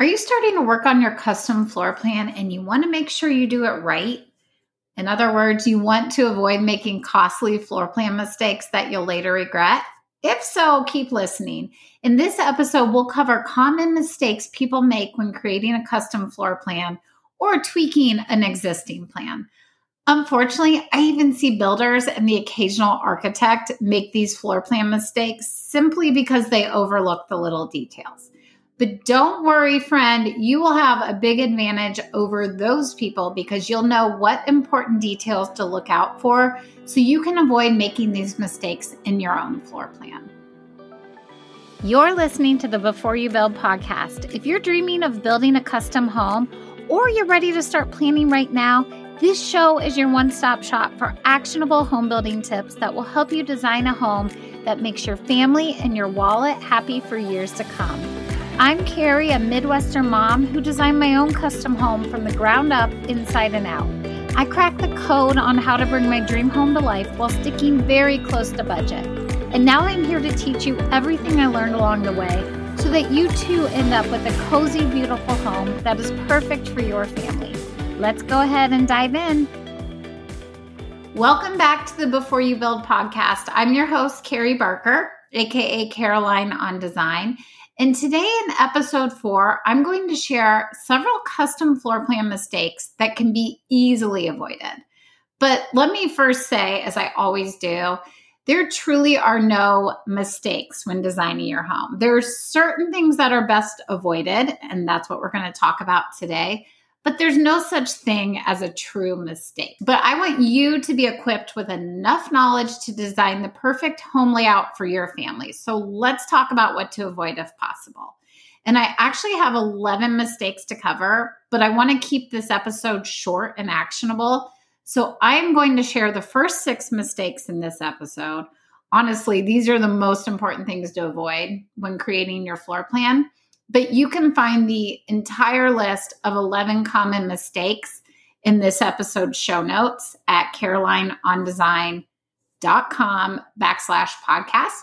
Are you starting to work on your custom floor plan and you want to make sure you do it right? In other words, you want to avoid making costly floor plan mistakes that you'll later regret? If so, keep listening. In this episode, we'll cover common mistakes people make when creating a custom floor plan or tweaking an existing plan. Unfortunately, I even see builders and the occasional architect make these floor plan mistakes simply because they overlook the little details. But don't worry, friend, you will have a big advantage over those people because you'll know what important details to look out for so you can avoid making these mistakes in your own floor plan. You're listening to the Before You Build podcast. If you're dreaming of building a custom home or you're ready to start planning right now, this show is your one stop shop for actionable home building tips that will help you design a home that makes your family and your wallet happy for years to come. I'm Carrie, a Midwestern mom who designed my own custom home from the ground up, inside and out. I cracked the code on how to bring my dream home to life while sticking very close to budget. And now I'm here to teach you everything I learned along the way so that you too end up with a cozy, beautiful home that is perfect for your family. Let's go ahead and dive in. Welcome back to the Before You Build podcast. I'm your host, Carrie Barker, aka Caroline on Design. And today in episode four, I'm going to share several custom floor plan mistakes that can be easily avoided. But let me first say, as I always do, there truly are no mistakes when designing your home. There are certain things that are best avoided, and that's what we're going to talk about today. But there's no such thing as a true mistake. But I want you to be equipped with enough knowledge to design the perfect home layout for your family. So let's talk about what to avoid if possible. And I actually have 11 mistakes to cover, but I want to keep this episode short and actionable. So I'm going to share the first six mistakes in this episode. Honestly, these are the most important things to avoid when creating your floor plan. But you can find the entire list of 11 common mistakes in this episode's show notes at carolineondesign.com backslash podcast.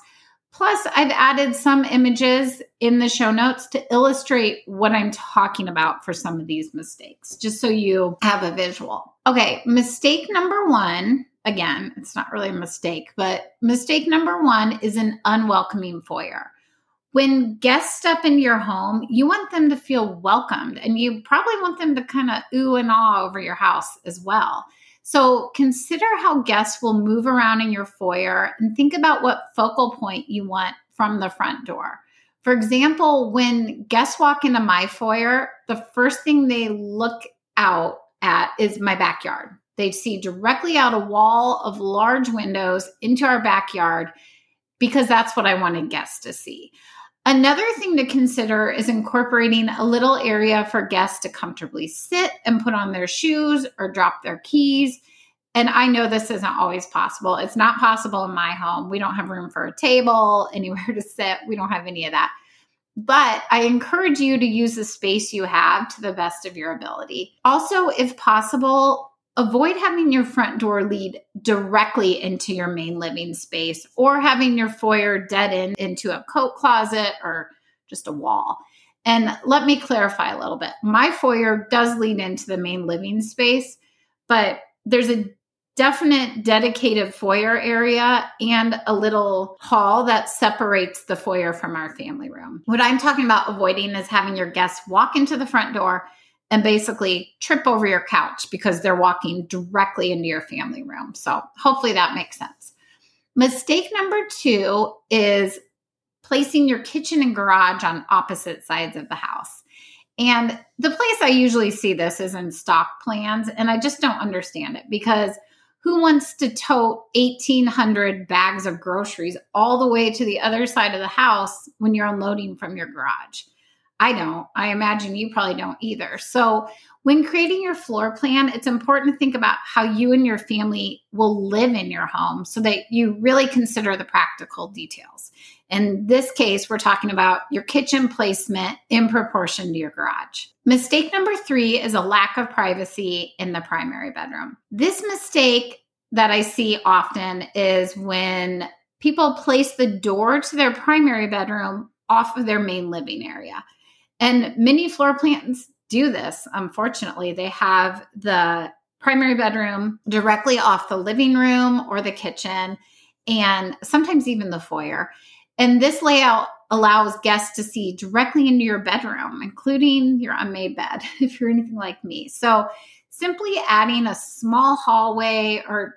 Plus, I've added some images in the show notes to illustrate what I'm talking about for some of these mistakes, just so you have a visual. Okay, mistake number one again, it's not really a mistake, but mistake number one is an unwelcoming foyer when guests step into your home, you want them to feel welcomed and you probably want them to kind of ooh and ah over your house as well. So consider how guests will move around in your foyer and think about what focal point you want from the front door. For example, when guests walk into my foyer, the first thing they look out at is my backyard. They see directly out a wall of large windows into our backyard because that's what I wanted guests to see. Another thing to consider is incorporating a little area for guests to comfortably sit and put on their shoes or drop their keys. And I know this isn't always possible. It's not possible in my home. We don't have room for a table, anywhere to sit. We don't have any of that. But I encourage you to use the space you have to the best of your ability. Also, if possible, avoid having your front door lead directly into your main living space or having your foyer dead end into a coat closet or just a wall. And let me clarify a little bit. My foyer does lead into the main living space, but there's a definite dedicated foyer area and a little hall that separates the foyer from our family room. What I'm talking about avoiding is having your guests walk into the front door and basically trip over your couch because they're walking directly into your family room. So hopefully that makes sense. Mistake number two is placing your kitchen and garage on opposite sides of the house. And the place I usually see this is in stock plans, and I just don't understand it because who wants to tote 1800 bags of groceries all the way to the other side of the house when you're unloading from your garage? I don't. I imagine you probably don't either. So, when creating your floor plan, it's important to think about how you and your family will live in your home so that you really consider the practical details. In this case, we're talking about your kitchen placement in proportion to your garage. Mistake number three is a lack of privacy in the primary bedroom. This mistake that I see often is when people place the door to their primary bedroom off of their main living area. And many floor plans do this. Unfortunately, they have the primary bedroom directly off the living room or the kitchen, and sometimes even the foyer. And this layout allows guests to see directly into your bedroom, including your unmade bed, if you're anything like me. So, simply adding a small hallway or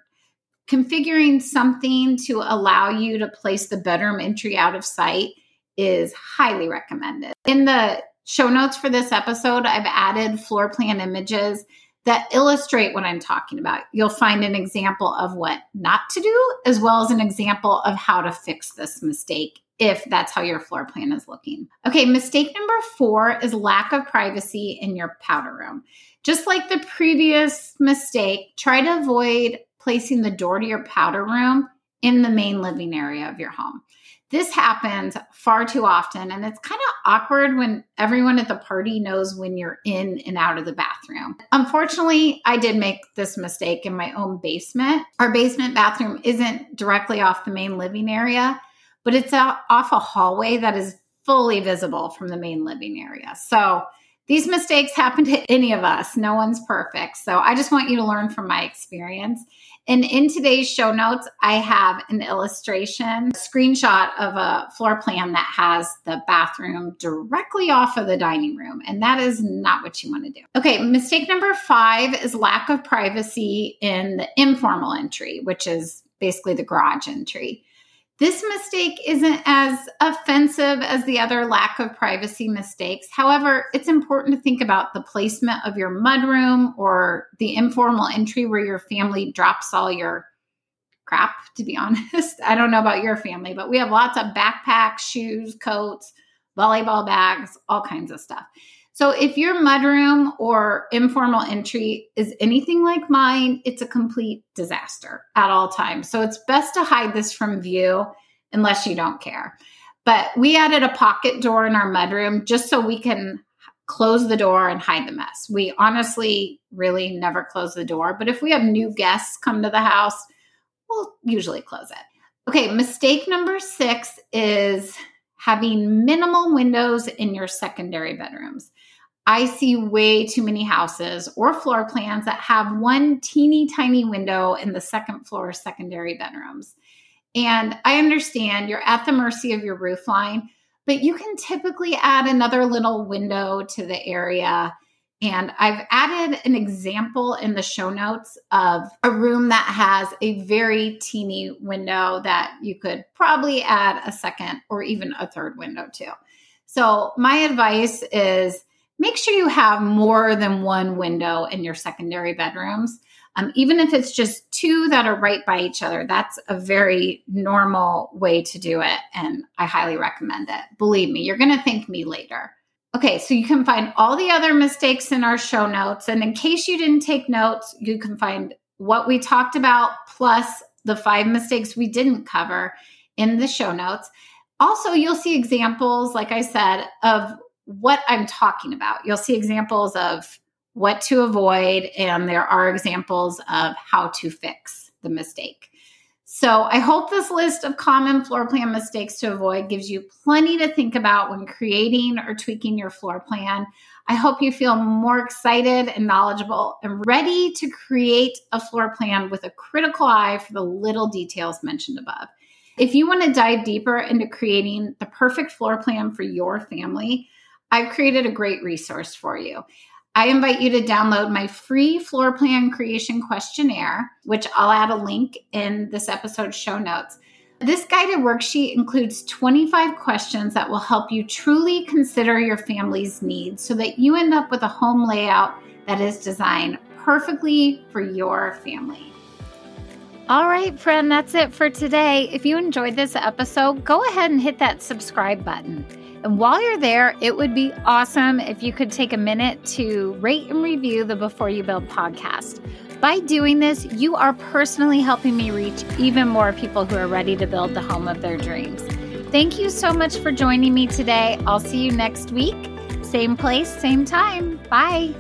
configuring something to allow you to place the bedroom entry out of sight is highly recommended. In the show notes for this episode, I've added floor plan images that illustrate what I'm talking about. You'll find an example of what not to do, as well as an example of how to fix this mistake if that's how your floor plan is looking. Okay, mistake number four is lack of privacy in your powder room. Just like the previous mistake, try to avoid placing the door to your powder room in the main living area of your home. This happens far too often, and it's kind of awkward when everyone at the party knows when you're in and out of the bathroom. Unfortunately, I did make this mistake in my own basement. Our basement bathroom isn't directly off the main living area, but it's off a hallway that is fully visible from the main living area. So, these mistakes happen to any of us. No one's perfect. So I just want you to learn from my experience. And in today's show notes, I have an illustration, screenshot of a floor plan that has the bathroom directly off of the dining room. And that is not what you want to do. Okay, mistake number five is lack of privacy in the informal entry, which is basically the garage entry. This mistake isn't as offensive as the other lack of privacy mistakes. However, it's important to think about the placement of your mudroom or the informal entry where your family drops all your crap, to be honest. I don't know about your family, but we have lots of backpacks, shoes, coats, volleyball bags, all kinds of stuff. So if your mudroom or informal entry is anything like mine, it's a complete disaster at all times. So it's best to hide this from view unless you don't care. But we added a pocket door in our mudroom just so we can close the door and hide the mess. We honestly really never close the door, but if we have new guests come to the house, we'll usually close it. Okay, mistake number 6 is having minimal windows in your secondary bedrooms. I see way too many houses or floor plans that have one teeny tiny window in the second floor secondary bedrooms. And I understand you're at the mercy of your roof line, but you can typically add another little window to the area. And I've added an example in the show notes of a room that has a very teeny window that you could probably add a second or even a third window to. So, my advice is make sure you have more than one window in your secondary bedrooms. Um, even if it's just two that are right by each other, that's a very normal way to do it. And I highly recommend it. Believe me, you're going to thank me later. Okay, so you can find all the other mistakes in our show notes. And in case you didn't take notes, you can find what we talked about plus the five mistakes we didn't cover in the show notes. Also, you'll see examples, like I said, of what I'm talking about. You'll see examples of what to avoid, and there are examples of how to fix the mistake. So, I hope this list of common floor plan mistakes to avoid gives you plenty to think about when creating or tweaking your floor plan. I hope you feel more excited and knowledgeable and ready to create a floor plan with a critical eye for the little details mentioned above. If you want to dive deeper into creating the perfect floor plan for your family, I've created a great resource for you. I invite you to download my free floor plan creation questionnaire, which I'll add a link in this episode's show notes. This guided worksheet includes 25 questions that will help you truly consider your family's needs so that you end up with a home layout that is designed perfectly for your family. All right, friend, that's it for today. If you enjoyed this episode, go ahead and hit that subscribe button. And while you're there, it would be awesome if you could take a minute to rate and review the Before You Build podcast. By doing this, you are personally helping me reach even more people who are ready to build the home of their dreams. Thank you so much for joining me today. I'll see you next week. Same place, same time. Bye.